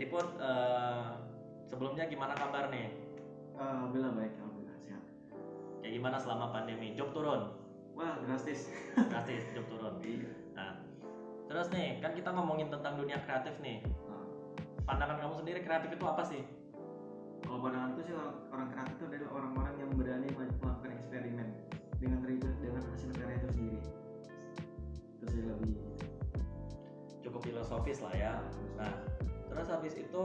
Jadi pun uh, sebelumnya gimana kabar nih? Alhamdulillah baik, alhamdulillah sehat. Kayak gimana selama pandemi? Job turun? Wah drastis. Drastis job turun. Iya. Nah, terus nih kan kita ngomongin tentang dunia kreatif nih. Nah, Pandangan kamu sendiri kreatif itu apa sih? kalau pandanganku sih orang, orang kreatif itu adalah orang-orang yang berani melakukan eksperimen dengan riset dengan hasil karya itu sendiri. Itu sih lebih. Cukup filosofis lah ya. Nah, terus habis itu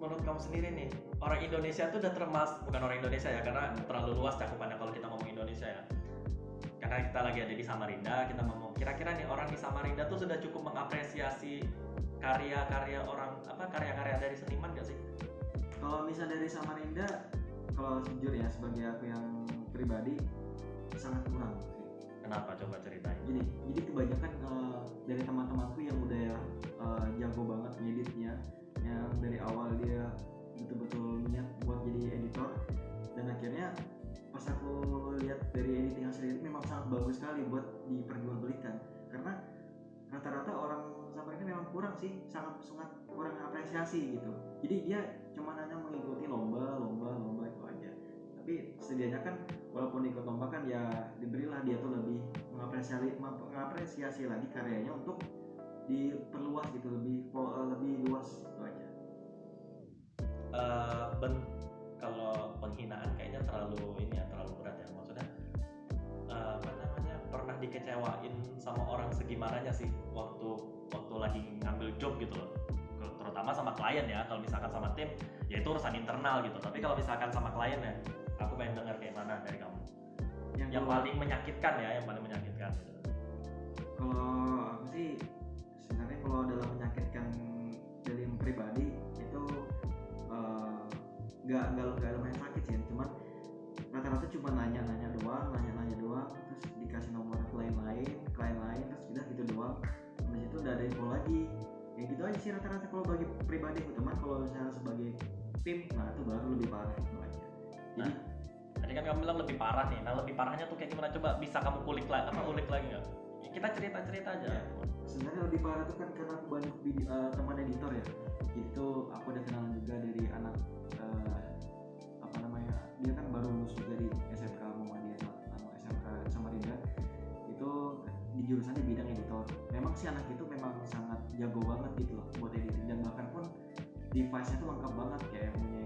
menurut kamu sendiri nih orang Indonesia itu udah termas bukan orang Indonesia ya karena terlalu luas cakupannya kalau kita ngomong Indonesia ya. Karena kita lagi ada di Samarinda, kita ngomong kira-kira nih orang di Samarinda tuh sudah cukup mengapresiasi karya-karya orang apa karya-karya dari seniman gak sih? Kalau misal dari Samarinda, kalau jujur ya sebagai aku yang pribadi sangat kurang. Kenapa? Coba ceritain? Jadi, jadi kebanyakan eh, dari teman-temanku yang udah eh, jago banget ngeditnya, yang dari awal dia betul-betul niat buat jadi editor, dan akhirnya pas aku lihat dari editing hasil ini memang sangat bagus sekali buat diperjualbelikan. Karena rata-rata orang Samarinda memang kurang sih sangat sangat kurang apresiasi gitu. Jadi dia cuma hanya mengikuti lomba lomba lomba itu aja. Tapi setidaknya kan walaupun ikut lomba kan ya diberilah dia tuh lebih mengapresiasi mengapresiasi lagi karyanya untuk diperluas gitu lebih po- lebih luas itu aja. Eh, ben kalau penghinaan kayaknya terlalu ini ya terlalu berat ya. Maksudnya eh, apa namanya pernah dikecewain sama orang segimananya sih waktu waktu lagi ngambil job gitu loh. Ter- terutama sama klien ya kalau misalkan sama tim ya itu urusan internal gitu. Tapi kalau misalkan sama klien ya aku pengen dengar kayak mana dari kamu. Yang kalau- paling menyakitkan ya yang paling menyakitkan. Kalau aku sih sebenarnya kalau dalam menyakitkan dari yang pribadi itu eh, nggak nggak nggak lumayan sakit sih. Cuman rata-rata cuma nanya-nanya doang nanya-nanya doang terus dikasih nomor klien lain klien lain terus udah gitu doang. Habis itu udah ada info lagi. Ya gitu aja sih rata-rata kalau bagi pribadi aku. Teman kalau misalnya sebagai tim nah itu baru lebih parah itu aja. Jadi Tadi kan kamu bilang lebih parah nih. Nah lebih parahnya tuh kayak gimana? Coba bisa kamu kulik lagi apa ulik lagi nggak? Kita cerita cerita aja. Ya. sebenarnya lebih parah tuh kan karena aku banyak eh, teman editor ya tuh aku ada kenalan juga dari anak eh, apa namanya dia kan baru lulus di SMK Muhammadiyah anu, SMK Samarinda itu di jurusan bidang editor memang sih anak itu memang sangat jago banget gitu loh buat editing dan bahkan pun device-nya tuh lengkap banget kayak punya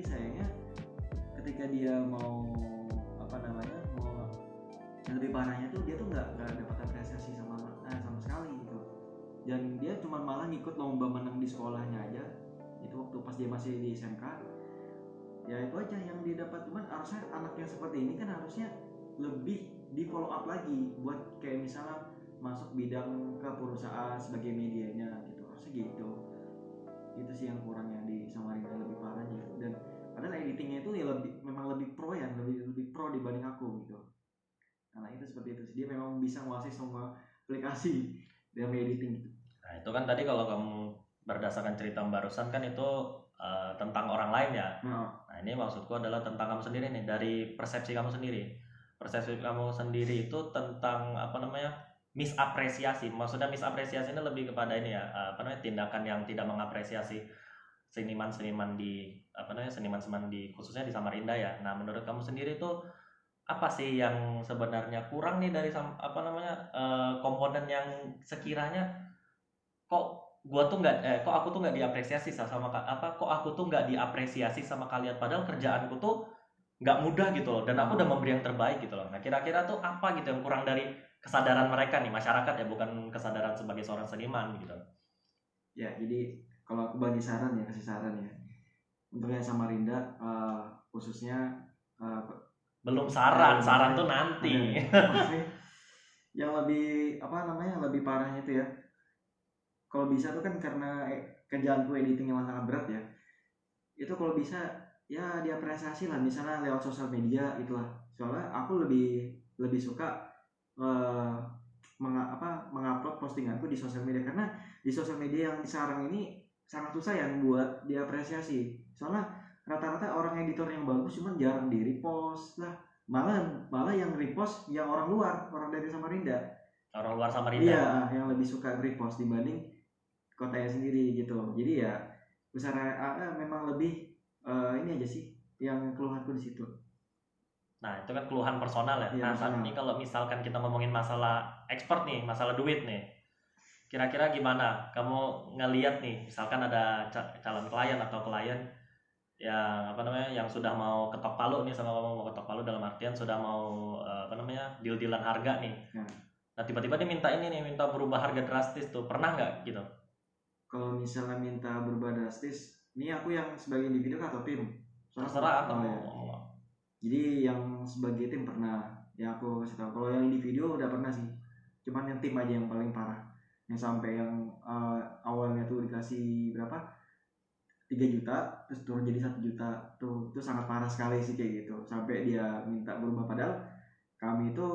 tapi sayangnya ketika dia mau apa namanya mau yang lebih parahnya tuh dia tuh nggak nggak dapat apresiasi sama eh, sama sekali gitu. Dan dia cuma malah ngikut lomba menang di sekolahnya aja. Itu waktu pas dia masih di SMK ya itu aja yang dia dapat. Cuman harusnya anak yang seperti ini kan harusnya lebih di follow up lagi buat kayak misalnya masuk bidang ke perusahaan sebagai medianya gitu. Harusnya gitu. Itu sih yang kurangnya di Samarinda lebih parahnya. Dan padahal editingnya itu ya lebih memang lebih pro ya lebih lebih pro dibanding aku gitu karena itu seperti itu sih dia memang bisa menguasai semua aplikasi dalam editing gitu Nah itu kan tadi kalau kamu berdasarkan cerita barusan kan itu eh, tentang orang lain ya. nah Nah ini maksudku adalah tentang kamu sendiri nih dari persepsi kamu sendiri. Persepsi kamu sendiri itu tentang apa namanya misapresiasi. Maksudnya misapresiasi ini lebih kepada ini ya eh, apa namanya tindakan yang tidak mengapresiasi seniman-seniman di apa namanya seniman-seniman di khususnya di Samarinda ya. Nah menurut kamu sendiri itu apa sih yang sebenarnya kurang nih dari apa namanya eh, komponen yang sekiranya kok gua tuh nggak eh, kok aku tuh nggak diapresiasi sa- sama apa kok aku tuh nggak diapresiasi sama kalian? Padahal kerjaanku tuh nggak mudah gitu loh dan aku udah memberi yang terbaik gitu loh. Nah kira-kira tuh apa gitu yang kurang dari kesadaran mereka nih? Masyarakat ya bukan kesadaran sebagai seorang seniman gitu. Ya jadi kalau aku bagi saran ya kasih saran ya. Untuk yang Samarinda eh, khususnya eh, belum saran Ya, saran tuh nanti. yang lebih apa namanya yang lebih parahnya itu ya. Kalau bisa tuh kan karena eh, kerjaanku editing yang sangat berat ya. Itu kalau bisa ya diapresiasi lah. Misalnya lewat sosial media itulah. Soalnya aku lebih lebih suka menga- apa mengupload postinganku di sosial media. Karena di sosial media yang sekarang ini sangat susah yang buat diapresiasi soalnya rata-rata orang editor yang bagus cuman jarang di repost lah malah malah yang repost yang orang luar orang dari Samarinda orang luar Samarinda iya yang lebih suka repost dibanding kotanya sendiri gitu jadi ya besar AA memang lebih eh, ini aja sih yang keluhanku di situ Nah, itu kan keluhan personal ya. Iya, nah, personal. tapi kalau misalkan kita ngomongin masalah expert nih, masalah duit nih. Kira-kira gimana? Kamu ngeliat nih, misalkan ada ca- calon klien atau klien yang apa namanya yang sudah mau ketok palu nih sama kamu mau ketok palu dalam artian sudah mau eh, apa namanya deal-dealan harga nih. Ya. Nah tiba-tiba dia minta ini nih minta berubah harga drastis tuh pernah nggak gitu? kalau misalnya minta berubah drastis ini aku yang sebagai individu atau tim Soalnya- Terserah oh, kamu ya. Jadi yang sebagai tim pernah ya aku kasih tahu. Kalau yang individu udah pernah sih. Cuman yang tim aja yang paling parah. Yang sampai yang eh, awalnya tuh dikasih berapa? 3 juta terus turun jadi satu juta. Tuh itu sangat parah sekali sih kayak gitu. Sampai dia minta berubah padahal kami itu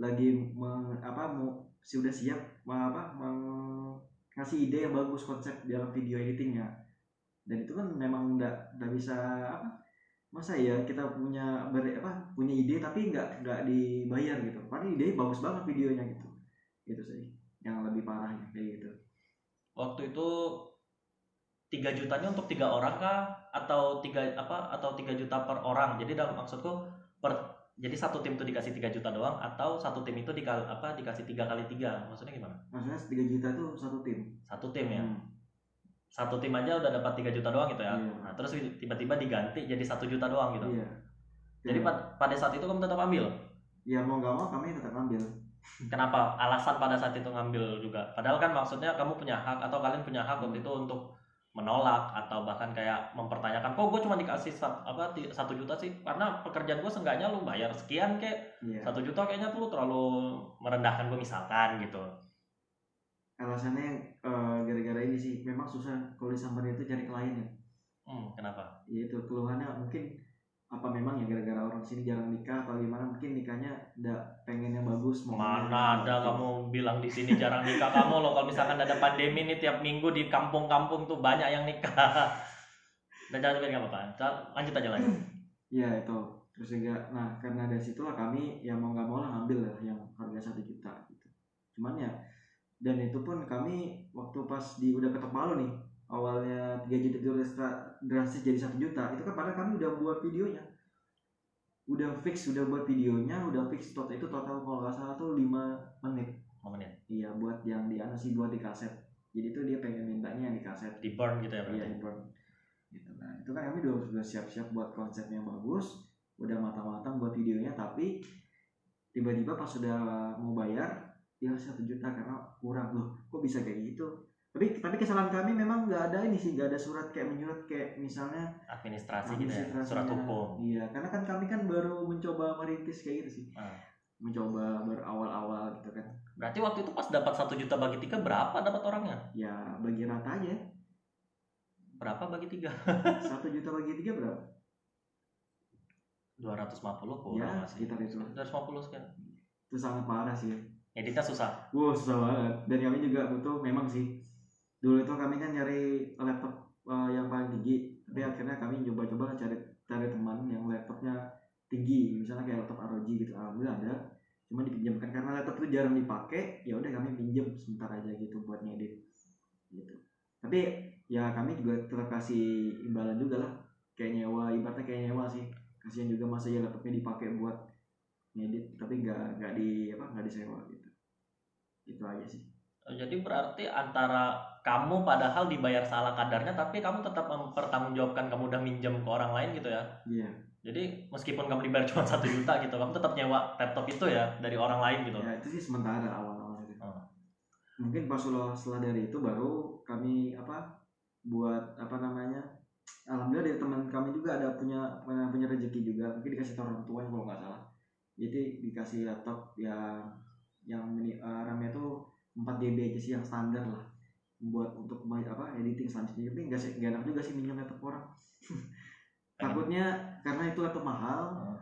lagi meng, apa mau sudah siap apa meng- ngasih ide yang bagus konsep dalam video editingnya. Dan itu kan memang nggak nggak bisa apa masa ya kita punya ber, apa punya ide tapi nggak nggak dibayar gitu. Padahal ide bagus banget videonya gitu. Gitu sih yang lebih parahnya kayak gitu. Waktu itu 3 jutanya untuk tiga orang kah? Atau tiga apa atau tiga juta per orang? Jadi dalam maksudku per jadi satu tim itu dikasih 3 juta doang atau satu tim itu dikal apa dikasih tiga kali tiga? Maksudnya gimana? Maksudnya 3 juta tuh satu tim? Satu tim ya? Hmm. satu tim aja udah dapat 3 juta doang gitu ya? Iya. nah terus tiba-tiba diganti jadi satu juta doang gitu. Iya. Jadi pad- pada saat itu kamu tetap ambil? Ya mau nggak mau kami tetap ambil kenapa? Alasan pada saat itu ngambil juga. Padahal kan maksudnya kamu punya hak atau kalian punya hak waktu itu untuk menolak atau bahkan kayak mempertanyakan kok gue cuma dikasih sat- apa satu juta sih? Karena pekerjaan gue seenggaknya lu bayar sekian kayak satu juta kayaknya tuh lu terlalu merendahkan gue misalkan gitu. Alasannya eh, gara-gara ini sih. Memang susah kalau di itu cari klien ya. Hmm, kenapa? Ya itu keluhannya mungkin apa memang ya gara-gara orang sini jarang nikah atau gimana? Mungkin nikahnya udah pengen yang bagus maunya mana ada gitu. kamu bilang di sini jarang nikah. Kamu loh kalau misalkan ada pandemi nih tiap minggu di kampung-kampung tuh banyak yang nikah. Dan jangan nggak apa-apa. Lanjut aja lanjut Iya itu. Terus juga nah karena dari situlah kami ya mau nggak mau lah ngambil lah yang harga satu juta gitu. Cuman ya dan itu pun kami waktu pas di udah ketok palu nih awalnya 3 juta itu dra- drastis jadi satu juta itu kan padahal kami udah buat videonya udah fix udah buat videonya udah fix total itu total kalau nggak salah tuh 5 menit momennya iya buat yang di anu sih buat di kaset jadi tuh dia pengen mintanya yang di kaset di burn gitu ya berarti Iya, burn. Gitu. Nah, itu kan kami udah sudah siap-siap buat konsep yang bagus, udah matang-matang buat videonya, tapi tiba-tiba pas sudah mau bayar, dia satu juta karena kurang loh. Kok bisa kayak gitu? Tapi tapi kesalahan kami memang nggak ada ini sih, nggak ada surat kayak menyurat kayak misalnya administrasi gitu ya surat hukum Iya, karena kan kami kan baru mencoba merintis kayak gitu sih. Ah. Mencoba berawal-awal gitu kan. berarti waktu itu pas dapat satu juta bagi tiga berapa dapat orangnya Ya bagi rata aja. berapa bagi tiga Satu juta bagi tiga berapa? 250 kurang Ya, masih sekitar itu. 250 sekian Itu sangat parah sih. editnya susah Wow susah banget dan kami juga butuh memang sih dulu itu kami kan nyari laptop eh, yang paling tinggi. Tapi akhirnya kami coba-coba cari cari teman yang laptopnya tinggi. Misalnya kayak laptop ROG gitu. Alhamdulillah ada. Cuma dipinjamkan. Karena laptop itu jarang dipakai ya udah kami pinjam sebentar aja gitu buat ngedit. Gitu. Tapi ya kami juga tetap kasih imbalan juga lah. Kayak nyewa ibaratnya kayak nyewa sih. Kasihan juga masa ya laptopnya dipakai buat ngedit tapi nggak nggak di apa nggak disewa gitu. Itu aja sih jadi berarti antara kamu padahal dibayar salah kadarnya tapi kamu tetap mempertanggungjawabkan kamu udah minjem ke orang lain gitu ya? Iya. Jadi meskipun kamu dibayar cuma satu juta gitu kamu tetap nyewa laptop itu ya dari orang lain gitu. Ya itu sih sementara awal-awal itu Oh. mungkin pas setelah, setelah dari itu baru kami apa buat apa namanya alhamdulillah dari teman kami juga ada punya punya, punya rezeki juga mungkin dikasih tahu orang tuanya kalau nggak salah. Jadi dikasih laptop yang yang uh, RAM-nya tuh 4 GB aja sih yang standar lah. Buat untuk apa editing selanjutnya. Tapi nggak sih nggak enak juga sih minjem laptop orang. Takutnya karena itu laptop mahal. Hmm.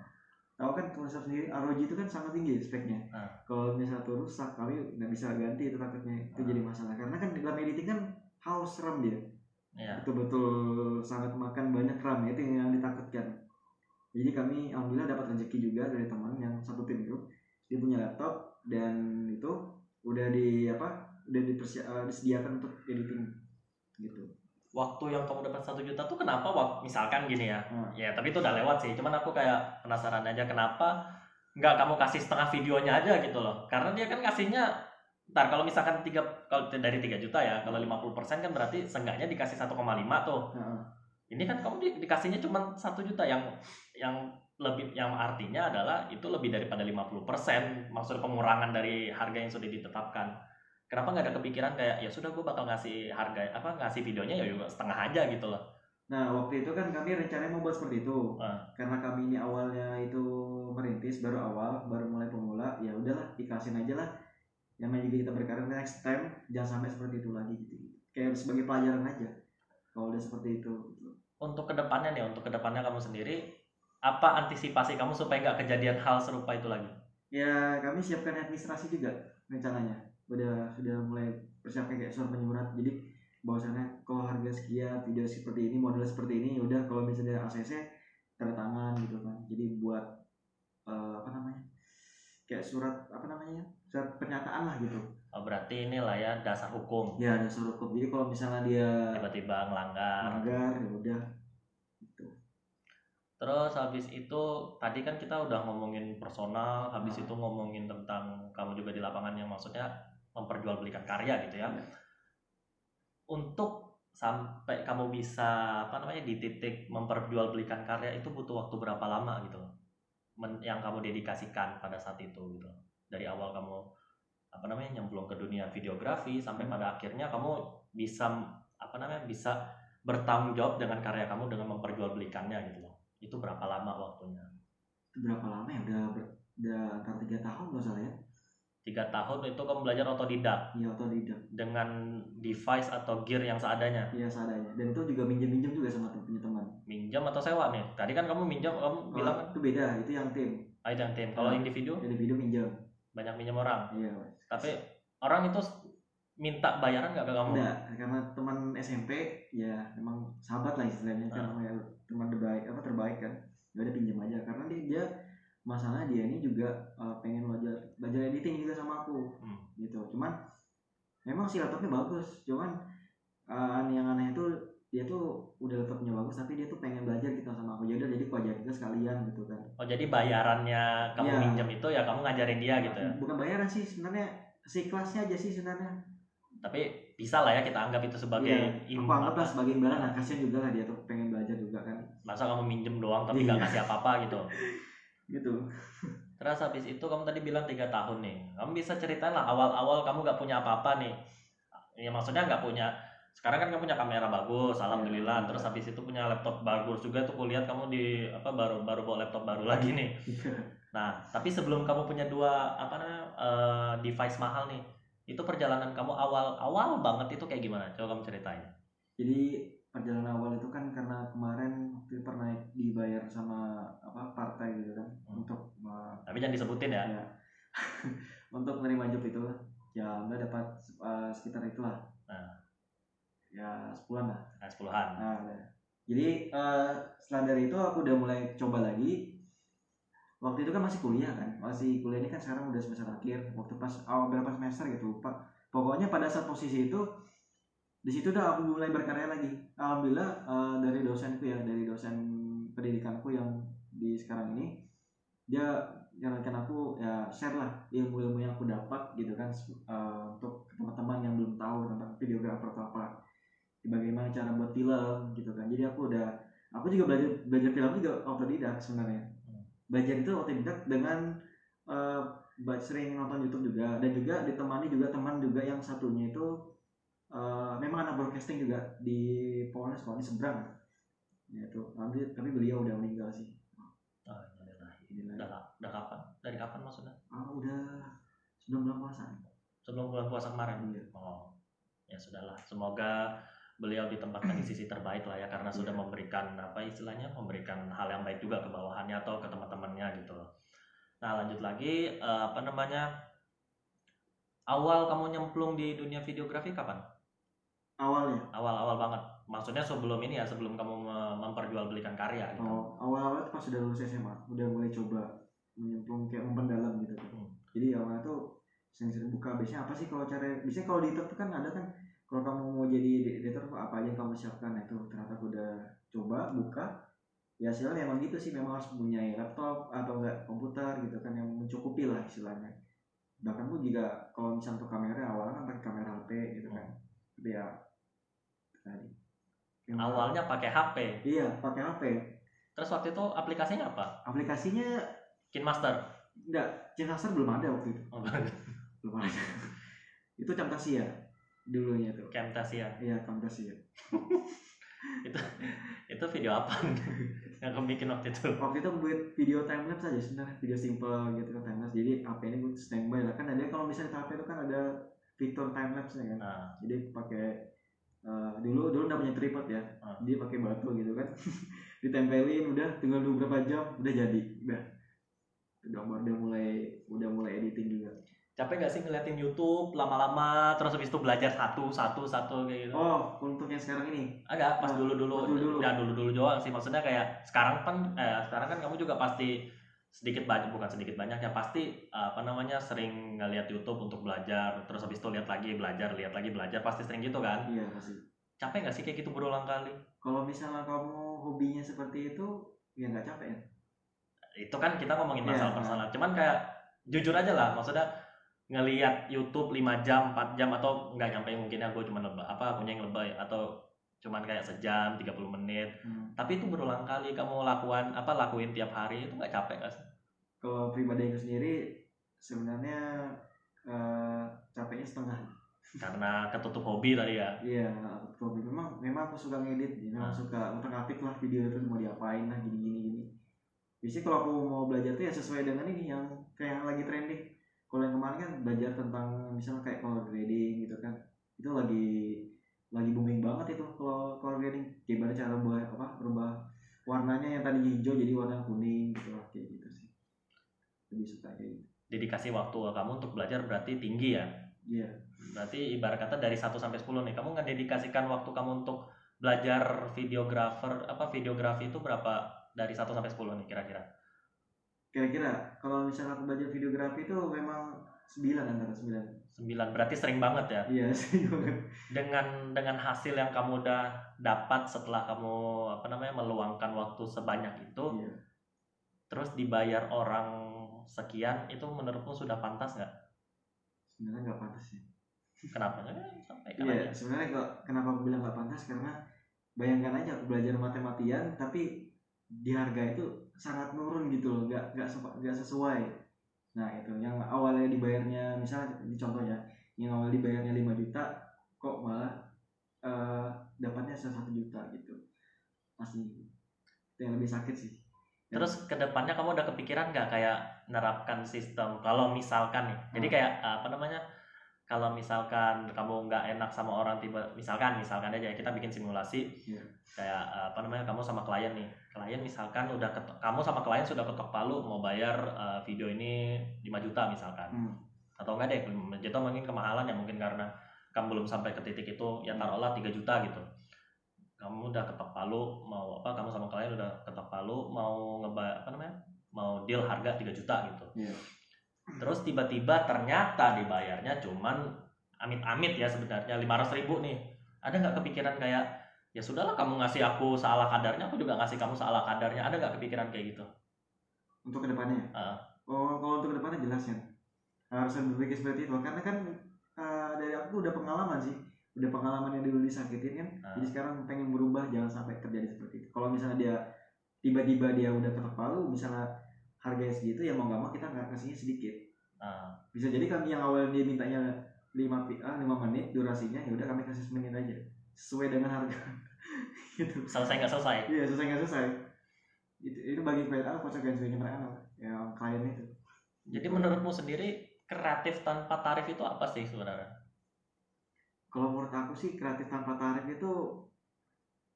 tahu kan konsep sendiri ROG itu kan sangat tinggi speknya. Hmm. kalau misalnya satu rusak kami nggak bisa ganti itu takutnya. Itu Hmm. jadi masalah. Karena kan dalam editing kan haus RAM dia. Ya betul-betul sangat makan banyak RAM itu yang ditakutkan. Jadi kami alhamdulillah dapat rezeki juga dari teman yang satu tim itu. Dia punya laptop dan itu udah di apa udah dipersia- eh, disediakan untuk editing gitu. Waktu yang kamu dapat satu juta tuh kenapa waktu misalkan gini ya. Hmm. ya tapi itu udah lewat sih. Cuman aku kayak penasaran aja kenapa nggak kamu kasih setengah videonya aja gitu loh. Karena dia kan kasihnya ntar kalau misalkan tiga kalau dari 3 juta ya kalau 50% kan berarti seenggaknya dikasih 1,5 tuh. Heeh. ini kan kamu di- dikasihnya cuma satu juta yang yang lebih yang artinya adalah itu lebih daripada 50% maksud pengurangan dari harga yang sudah ditetapkan. Kenapa nggak ada kepikiran kayak ya sudah gue bakal ngasih harga apa ngasih videonya ya juga setengah aja gitu loh. Nah waktu itu kan kami rencananya mau buat seperti itu. Ah. karena kami ini awalnya itu merintis baru awal baru mulai pemula ya udahlah dikasihin aja lah. Yang juga kita berkarir next time jangan sampai seperti itu lagi gitu. Kayak sebagai pelajaran aja kalau udah seperti itu gitu. untuk ke depannya nih untuk ke depannya kamu sendiri apa antisipasi kamu supaya nggak kejadian hal serupa itu lagi? Ya kami siapkan administrasi juga rencananya. Udah sudah mulai persiapkan kayak surat menyurat. Jadi bahwasannya kalau harga sekian video seperti ini model seperti ini ya udah kalau misalnya ACC tanda tangan gitu kan. Jadi buat eh, apa namanya kayak surat apa namanya surat pernyataan lah gitu. Oh, berarti inilah ya dasar hukum. Ya ada surat hukum. Jadi kalau misalnya dia tiba-tiba ngelanggar. Melanggar ya udah. gitu terus habis itu tadi kan kita udah ngomongin personal habis Hmm. itu ngomongin tentang kamu juga di lapangan yang maksudnya memperjualbelikan karya gitu ya Iya. untuk sampai kamu bisa apa namanya di titik memperjualbelikan karya itu butuh waktu berapa lama gitu Men- yang kamu dedikasikan pada saat itu gitu dari awal kamu apa namanya nyemplung ke dunia videografi sampai Hmm. pada akhirnya kamu bisa apa namanya bisa bertanggung jawab dengan karya kamu dengan memperjualbelikannya gitu itu berapa lama waktunya? Itu berapa lama ya? Udah ber- udah antara tiga tahun nggak salah ya. Tiga tahun itu kamu belajar otodidak? Iya otodidak. Dengan device atau gear yang seadanya? Iya seadanya. Dan itu juga minjem minjem juga sama punya teman. Minjam atau sewa nih tadi kan kamu minjam kamu bilang Kalau itu beda. Itu yang tim. Ah, itu yang tim. Kalau Hmm. individu? Jadi video minjem. Banyak minjem orang. iya Tapi orang itu minta bayaran nggak ke kamu? enggak karena teman SMP ya memang sahabat lah istilahnya kan Ah. namanya teman terbaik apa terbaik kan ya udah pinjam aja karena dia, dia masalah dia ini juga uh, pengen belajar belajar editing juga sama aku Hmm. gitu cuman memang sih laptopnya bagus cuman uh, yang aneh itu dia tuh udah laptopnya bagus tapi dia tuh pengen belajar gitu sama aku jadi jadi aku ajarin kita sekalian gitu kan Oh jadi bayarannya kamu Iya. minjem itu ya kamu ngajarin dia gitu ya. bukan bayaran sih sebenarnya si kelasnya aja sih sebenarnya Tapi bisa lah ya kita anggap itu sebagai Iya, im- aku anggap lah sebagai imbalan nah kasihan juga lah dia tuh pengen belajar juga kan Masa kamu minjem doang tapi nggak Iya. kasih apa-apa gitu. gitu Terus habis itu kamu tadi bilang tiga tahun nih. Kamu bisa ceritain lah awal-awal kamu nggak punya apa-apa nih. Ya maksudnya nggak punya. Sekarang kan kamu punya kamera bagus, alhamdulillah. Iya. Terus habis itu punya laptop bagus juga tuh kulihat kamu di apa baru baru bawa laptop baru lagi nih. Nah, tapi sebelum kamu punya dua apa namanya eh, device mahal nih, itu perjalanan kamu awal-awal banget itu kayak gimana? Coba kamu ceritain. jadi perjalanan awal itu kan karena kemarin waktu itu pernah dibayar sama apa partai gitu kan Hmm. untuk Tapi jangan disebutin ya. ya untuk menerima job itu ya mbak dapat uh, sekitar itulah Nah. ya sepuluhan lah Nah, sepuluhan. nah udah. jadi uh, setelah dari itu aku udah mulai coba lagi waktu itu kan masih kuliah kan masih kuliah ini kan sekarang udah semester akhir waktu pas awal berapa semester gitu lupa. Pokoknya pada saat posisi itu di situ udah aku mulai berkarya lagi. Alhamdulillah eh, dari dosenku ya dari dosen pendidikanku yang di sekarang ini dia nyarankan aku ya share lah ilmu-ilmu yang aku dapat gitu kan eh, untuk teman-teman yang belum tahu tentang videografer atau apa. Bagaimana cara buat film gitu kan. Jadi aku udah aku juga belajar belajar film juga autodidak sebenarnya. Belajar itu autodidak dengan ba- sering nonton YouTube juga dan juga ditemani juga teman juga yang satunya itu eh, memang anak broadcasting juga di Polres di seberang ya itu nanti tapi beliau udah meninggal sih Oh, innalillahi. Inilah. udah, udah kapan? Dari kapan maksudnya? ah udah sebelum bulan puasa Sebelum bulan puasa kemarin. Iya. Oh, ya sudahlah. Semoga beliau ditempatkan di sisi terbaik lah ya karena sudah Iya. memberikan apa istilahnya memberikan hal yang baik juga ke bawahannya atau ke teman-temannya gitu loh. Nah lanjut lagi eh, apa namanya awal kamu nyemplung di dunia videografi kapan? awalnya Awal-awal banget. maksudnya sebelum ini ya sebelum kamu me- memperjualbelikan karya gitu Oh, awal-awal tuh pas udah lulus SMA, udah mulai coba menyemplung kayak memperdalam gitu. Hmm. Jadi awalnya tuh sering-sering buka biasanya apa sih kalau cara biasanya kalau di YouTube tuh kan ada kan kalau kamu mau jadi editor apa aja yang kamu siapkan? Nah itu ternyata aku udah coba buka. Ya hasilnya memang gitu sih. Memang harus punya laptop atau enggak komputer gitu kan yang mencukupi lah istilahnya. Bahkan pun juga kalau misalnya untuk kamera awalnya kan pakai kamera HP gitu kan. Tapi ya tadi. Yang- awalnya pakai HP iya pakai HP terus waktu itu aplikasinya apa? Aplikasinya KinMaster enggak Cinemaster belum ada waktu itu. Oh, belum ada. Itu Camtasia dulunya tuh. Camtasia iya Camtasia itu video apa? Yang kamu bikin waktu itu. Waktu itu buat video timelapse aja sebenarnya. Video simple gitu kan timelapse. Jadi HP ini buat standby lah. Kan ada kalau misalnya HP itu kan ada fitur timelapse nya kan. Nah jadi pakai eh, dulu dulu nggak punya tripod ya. Ah. dia pakai batu gitu kan. Ditempelin udah. Tinggal dua berapa jam udah jadi. Udah. Udah udah mulai udah mulai editing juga capek gak sih ngeliatin YouTube lama-lama terus habis itu belajar satu satu satu kayak gitu? Oh untuk yang sekarang ini? Agak pas Ah, dulu dulu ya dulu dulu doang sih maksudnya kayak sekarang kan eh, sekarang kan kamu juga pasti sedikit banyak bukan sedikit banyak ya pasti apa namanya sering ngeliat YouTube untuk belajar terus habis itu lihat lagi belajar lihat lagi belajar pasti sering gitu kan? Iya pasti. Capek gak sih kayak gitu berulang kali? Kalau misalnya kamu hobinya seperti itu ya nggak capek. Ya itu kan kita ngomongin Iya, masalah nah. personal cuman kayak jujur aja lah maksudnya ngelihat YouTube 5 jam 4 jam atau nggak nyampe mungkin ya gue cuma lebay apa punya yang lebay atau cuman kayak sejam 30 menit. Hmm. tapi itu berulang kali kamu lakukan apa lakuin tiap hari itu nggak capek gak sih? Kalau pribadi aku sendiri sebenarnya eh, capeknya setengah. Karena ketutup hobi tadi ya? Iya hobi. Memang memang aku suka ngedit jadi memang Ah. suka utak atik lah video itu mau diapain lah gini gini gini biasanya kalau aku mau belajar tuh ya sesuai dengan ini yang kayak yang lagi trending kalau yang kemarin kan belajar tentang misalnya kayak color grading gitu kan itu lagi lagi booming banget itu kalau color grading. Gimana cara buat apa berubah warnanya yang tadi hijau jadi warna kuning gitu lah kayak gitu sih. Lebih suka kayak gitu. Dedikasi waktu kamu untuk belajar berarti tinggi ya? Iya. Berarti ibarat kata dari 1 sampai 10 nih kamu nggak dedikasikan waktu kamu untuk belajar videografer apa videografi itu berapa dari 1 sampai 10 nih kira-kira kira-kira kalau misalnya aku belajar videografi itu memang 9 antara 9 9 berarti sering banget ya? Iya sih banget. Dengan dengan hasil yang kamu udah dapat setelah kamu apa namanya meluangkan waktu sebanyak itu iya. terus dibayar orang sekian itu menurutmu sudah pantas nggak? Sebenarnya nggak pantas sih. Kenapa? Eh, sampaikan iya aja sebenarnya kok kenapa aku bilang nggak pantas? Karena bayangkan aja aku belajar mati-matian tapi di harga itu sangat menurun gitu loh nggak nggak nggak sesuai. Nah itu yang awalnya dibayarnya misalnya di contohnya yang awal dibayarnya 5 juta kok malah eh, dapatnya satu juta gitu. Pasti itu yang lebih sakit sih. Terus ke depannya kamu udah kepikiran nggak kayak nerapkan sistem kalau misalkan nih jadi Hmm. kayak apa namanya kalau misalkan kamu nggak enak sama orang tiba misalkan misalkan aja kita bikin simulasi Iya. kayak apa namanya kamu sama klien nih klien misalkan udah ketok, kamu sama klien sudah ketok palu mau bayar eh, video ini 5 juta misalkan Hmm. atau enggak deh 5 juta mungkin kemahalan ya mungkin karena kamu belum sampai ke titik itu ya taruhlah 3 juta gitu kamu udah ketok palu mau apa kamu sama klien udah ketok palu mau ngeba apa namanya mau deal harga 3 juta gitu Iya. Terus tiba-tiba ternyata dibayarnya cuman amit-amit ya sebenarnya 500 ribu nih. Ada nggak kepikiran kayak ya sudahlah kamu ngasih aku seala kadarnya aku juga ngasih kamu seala kadarnya. Ada nggak kepikiran kayak gitu? Untuk ke depannya Ah. oh kalau untuk ke depannya jelas ya. Harus berpikir seperti itu karena kan eh, dari aku udah pengalaman sih. Udah pengalaman yang dulu disakitin kan. Ah. jadi sekarang pengen berubah jangan sampai terjadi seperti itu. Kalau misalnya dia tiba-tiba dia udah ketok palu misalnya harganya segitu ya mau nggak mau kita nggak kasihnya sedikit. Ah. bisa jadi kami yang awal dia mintanya 5 pi- ah, 5 menit durasinya ya udah kami kasih semenit aja. Sesuai dengan harga. Gitu. Selesai nggak selesai? Iya selesai nggak selesai. Itu itu bagi klien aku konsekuensinya mereka apa? Yang klien itu. Jadi menurutmu sendiri kreatif tanpa tarif itu apa sih sebenarnya? Kalau menurut aku sih kreatif tanpa tarif itu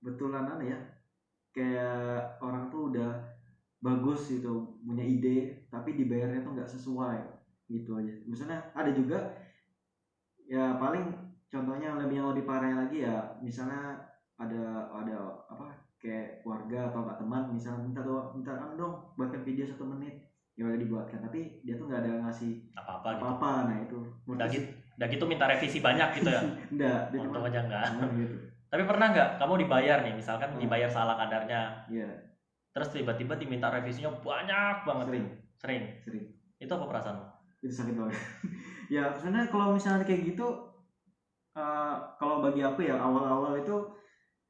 betulan apa ya? Kayak orang tuh udah bagus gitu punya ide tapi dibayarnya tuh nggak sesuai gitu aja. Misalnya ada juga ya paling contohnya lebih yang lebih parahnya lagi ya misalnya ada ada apa kayak keluarga atau nggak teman misalnya minta doa minta anu dong buatkan video satu menit ya udah dibuatkan tapi dia tuh nggak ada ngasih apa-apa gitu. apa-apa nah itu. Udah gitu udah gitu minta revisi banyak gitu ya? Enggak dia untung aja enggak gitu. Tapi pernah nggak kamu dibayar nih misalkan Hmm. dibayar salah kadarnya? Iya terus tiba-tiba diminta revisinya banyak banget. Sering. Sering. Sering. Itu apa perasaanmu itu sakit banget. Ya sebenarnya kalau misalnya kayak gitu eh, kalau bagi aku ya awal-awal itu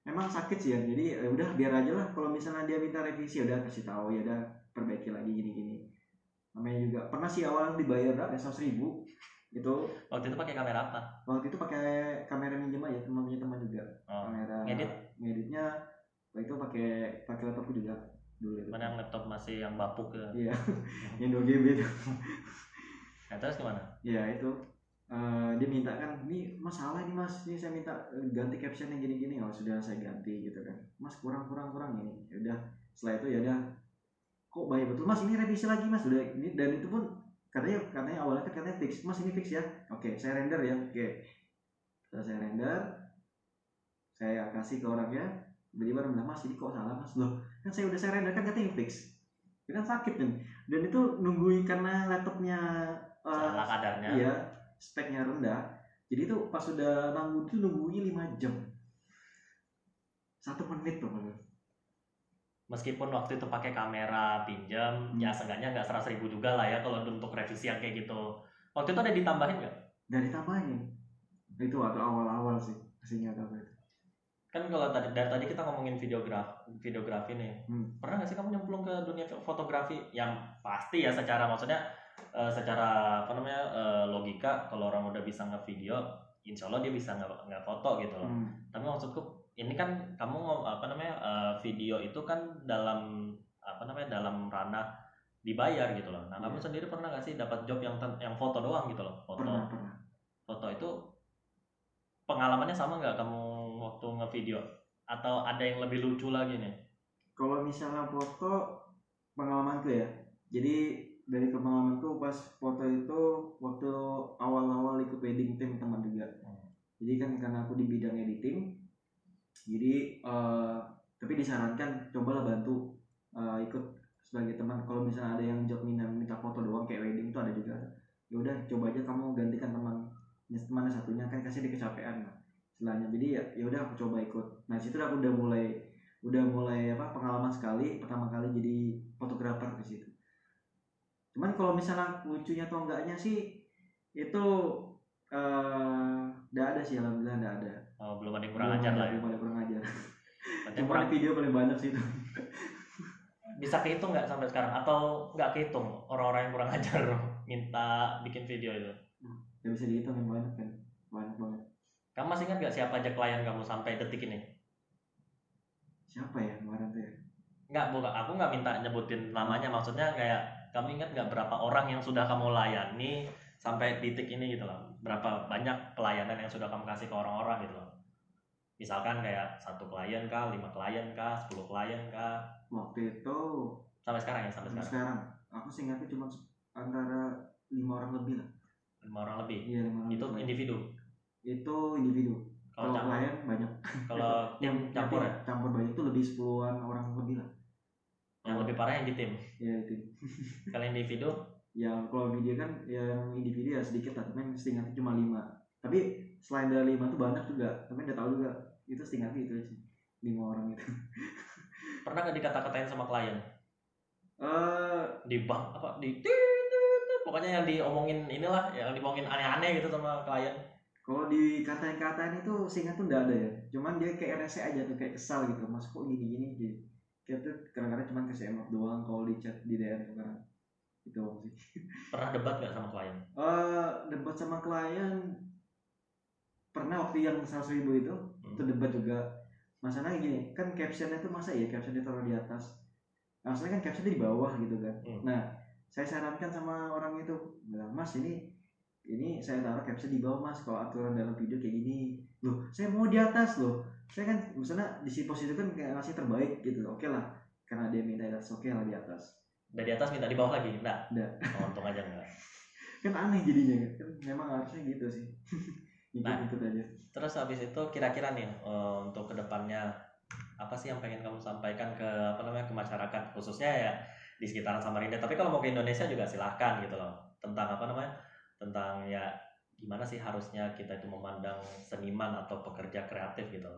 memang sakit sih ya. Jadi ya udah biar aja lah. Kalau misalnya dia minta revisi ya udah kasih tahu ya udah perbaiki lagi gini-gini. Namanya juga pernah sih awal dibayar berapa seratus ribu. Itu waktu itu pakai kamera apa? Waktu itu pakai kamera minjem aja teman punya teman juga oh. kamera ngedit? ngeditnya waktu itu pakai pakai laptopku juga dulu itu. Mana yang laptop masih yang bapuk ya? Iya yang 2 GB itu. Nah, terus gimana? Ya itu. Eh, dia minta kan ini masalah ini mas. Ini saya minta eh, ganti captionnya gini-gini. Oh sudah saya ganti gitu kan. Mas kurang kurang kurang ini. Ya udah setelah itu ya udah. Kok banyak betul? Mas ini revisi lagi mas. Udah ini dan itu pun katanya katanya awalnya kan katanya fix. Mas ini fix ya. Oke saya render ya. Oke. Setelah saya render saya kasih ke orangnya tiba-tiba orang bilang mas ini kok salah mas loh kan saya udah saya render kan katanya fix itu kan sakit kan dan itu nungguin karena laptopnya eh, salah kadarnya Iya, speknya rendah. Jadi tuh pas udah nanggung tuh nunggunya 5 jam. Satu menit tuh meskipun waktu itu pakai kamera pinjam Hmm. ya seenggaknya nggak seratus ribu juga lah ya kalau untuk revisi yang kayak gitu waktu itu ada ditambahin nggak Dari tambahin. Itu waktu awal-awal sih. Aslinya apa itu. Kan kalau tadi dari tadi kita ngomongin videograf videografi nih Hmm. pernah nggak sih kamu nyemplung ke dunia fotografi yang pasti ya secara maksudnya eh, secara apa namanya eh, logika kalau orang udah bisa ngevideo insya Allah dia bisa nggak nggak foto gitu loh Hmm. tapi maksudku ini kan kamu apa namanya eh, video itu kan dalam apa namanya dalam ranah dibayar gitu loh nah kamu Iya. sendiri pernah nggak sih dapat job yang yang foto doang gitu loh foto Pernah, pernah. foto itu pengalamannya sama nggak kamu waktu ngevideo atau ada yang lebih lucu lagi nih Kalau misalnya foto pengalamanku ya. Jadi dari pengalamanku pas foto itu waktu awal-awal ikut wedding team teman juga. Hmm. Jadi kan karena aku di bidang editing, jadi eh, tapi disarankan cobalah bantu eh, ikut sebagai teman. Kalau misalnya ada yang job minta minta foto doang kayak wedding itu ada juga. Ya udah coba aja kamu gantikan teman temannya satunya kan kasih dia kecapean lah istilahnya. Jadi ya ya udah aku coba ikut. Nah situ aku udah mulai udah mulai apa pengalaman sekali pertama kali jadi fotografer di situ. Cuman kalau misalnya lucunya atau enggaknya sih itu eh enggak ada sih alhamdulillah enggak ada. oh, belum ada yang kurang ajar lah ya Belum ada kurang ajar. Cuma kurang video paling banyak sih itu. bisa kehitung nggak sampai sekarang atau nggak kehitung orang-orang yang kurang ajar minta bikin video itu Ya bisa dihitung yang banyak kan. Banyak banget. Kamu masih ingat nggak siapa aja klien kamu sampai detik ini? Siapa ya kemarin tuh ya? nggak bukan aku nggak minta nyebutin namanya. Maksudnya kayak kamu ingat nggak berapa orang yang sudah kamu layani sampai titik ini gitu loh? Berapa banyak pelayanan yang sudah kamu kasih ke orang-orang gitu loh? Misalkan kayak satu klien kah lima klien kah sepuluh klien kah? Waktu itu sampai sekarang ya? Sampai sampai sekarang. sekarang. Aku sih ingatnya cuma antara lima orang lebih lah. lima orang lebih? Iya lima orang itu lebih. individu itu individu. kalau klien banyak. kalau tim campur ya? Campur banyak itu lebih sepuluhan orang lebih lah. yang lebih parah yang di tim? Ya itu. kalau individu? Yang kalau video kan yang individu ya sedikit lah tapi setingkatnya cuma lima. Tapi selain dari lima tuh banyak juga tapi udah tahu juga. Itu setingkatnya itu aja lima orang itu. Pernah nggak dikata-katain sama klien? Eh di bank apa? Di pokoknya yang diomongin inilah yang diomongin aneh-aneh gitu sama klien kalau dikatain-katain itu seingat tuh nggak ada ya. Cuman dia kayak rese aja tuh kayak kesal gitu. Mas kok gini-gini? Gitu kayak tuh kadang-kadang cuma kasih emot doang kalau di chat di DM tuh kadang. Itu sih. Pernah debat nggak sama klien? Eh debat sama klien pernah waktu yang seratus ribu itu Hmm. itu debat juga. Masalahnya gini kan captionnya tuh masa ya caption ditaruh di atas? Nah, masalahnya kan captionnya di bawah gitu kan. Hmm. nah saya sarankan sama orang itu bilang mas ini ini saya taruh caption di bawah mas kalau aturan dalam video kayak gini. Loh saya mau di atas loh. Saya kan misalnya di si posisi kan kayak ngasih terbaik gitu oke lah. Karena dia minta di atas oke lah di atas. Dari atas minta di bawah lagi enggak? Nggak. oh, untung aja enggak. Kan aneh jadinya kan? Memang harusnya gitu sih. Nah. ikut aja. Terus habis itu kira-kira nih eh, untuk ke depannya apa sih yang pengen kamu sampaikan ke apa namanya ke masyarakat? Khususnya ya di sekitaran Samarinda. Tapi kalau mau ke Indonesia juga silahkan gitu loh. Tentang apa namanya tentang ya gimana sih harusnya kita itu memandang seniman atau pekerja kreatif gitu.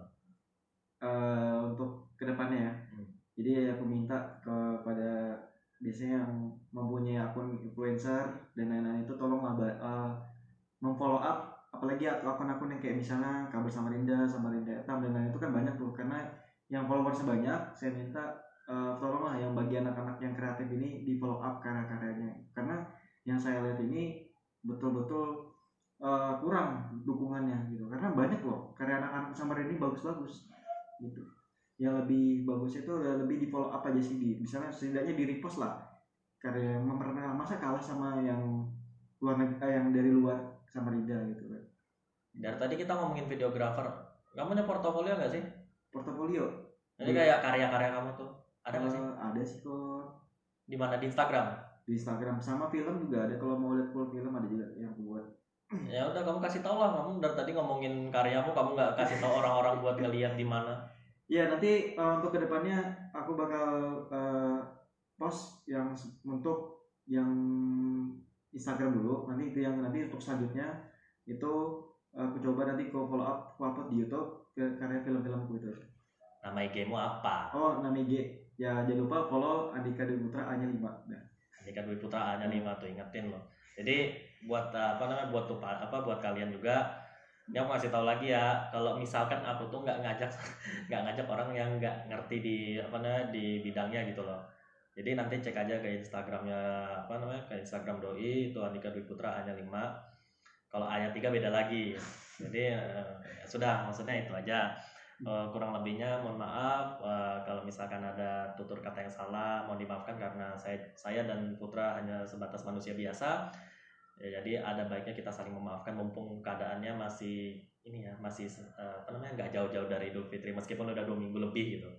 Eh, untuk ke depannya ya Hmm. jadi aku minta kepada biasanya yang mempunyai akun influencer dan lain-lain itu tolonglah ba- eh, memfollow up apalagi ak- akun-akun yang kayak misalnya kabar Samarinda, Samarinda Etam dan lain itu kan banyak tuh karena yang followersnya banyak saya minta eh, tolonglah yang bagi anak-anak yang kreatif ini di follow up karya-karyanya karena yang saya lihat ini betul-betul eh, kurang dukungannya gitu karena banyak loh karya anak-anak Samarinda ini bagus-bagus gitu yang lebih bagus itu udah lebih di follow up aja sih di misalnya setidaknya di repost lah karya memperkenalkan masa kalah sama yang luar neg- eh, yang dari luar Samarinda gitu kan Dari tadi kita ngomongin videografer. Kamu punya portofolio nggak sih? portofolio Jadi kayak karya-karya kamu tuh ada nggak sih? eh, ada sih kok Di mana di Instagram? Di Instagram. Sama film juga ada. Kalau mau lihat full film ada juga yang buat. Ya udah kamu kasih tau lah. Kamu dari tadi ngomongin karyamu kamu nggak kasih tau orang-orang buat ngeliat di mana. ya nanti eh, untuk ke depannya aku bakal eh, post yang untuk yang Instagram dulu. Nanti itu yang nanti untuk selanjutnya itu eh, aku coba nanti aku follow up aku upload di YouTube ke karya film-filmku itu. Nama IG-mu apa? oh nama IG ya jangan lupa follow Andika Dewi Putra A nya 5 nah, Andika Dwi Putra A-nya 5 tuh ingetin loh. Jadi buat uh, apa namanya buat tuh apa buat kalian juga ini aku kasih tahu lagi ya kalau misalkan aku tuh nggak ngajak nggak ngajak orang yang nggak ngerti di apa namanya di bidangnya gitu loh. Jadi nanti cek aja ke Instagramnya apa namanya ke Instagram doi itu Andika Dwi Putra A-nya 5. Kalau A-nya 3 beda lagi. Jadi eh, ya sudah maksudnya itu aja. Eh, kurang lebihnya mohon maaf eh, kalau misalkan ada tutur kata yang salah mohon dimaafkan karena saya saya dan Putra hanya sebatas manusia biasa. Ya, jadi ada baiknya kita saling memaafkan mumpung keadaannya masih ini ya masih eh, apa namanya nggak jauh-jauh dari Idul Fitri meskipun udah dua minggu lebih gitu.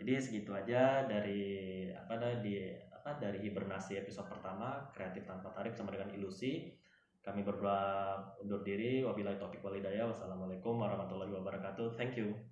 Jadi segitu aja dari apa di apa dari hibernasi episode pertama kreatif tanpa tarif sama dengan ilusi kami berdua undur diri. Wabillahi taufiq walhidayah wassalamualaikum warahmatullahi wabarakatuh. Thank you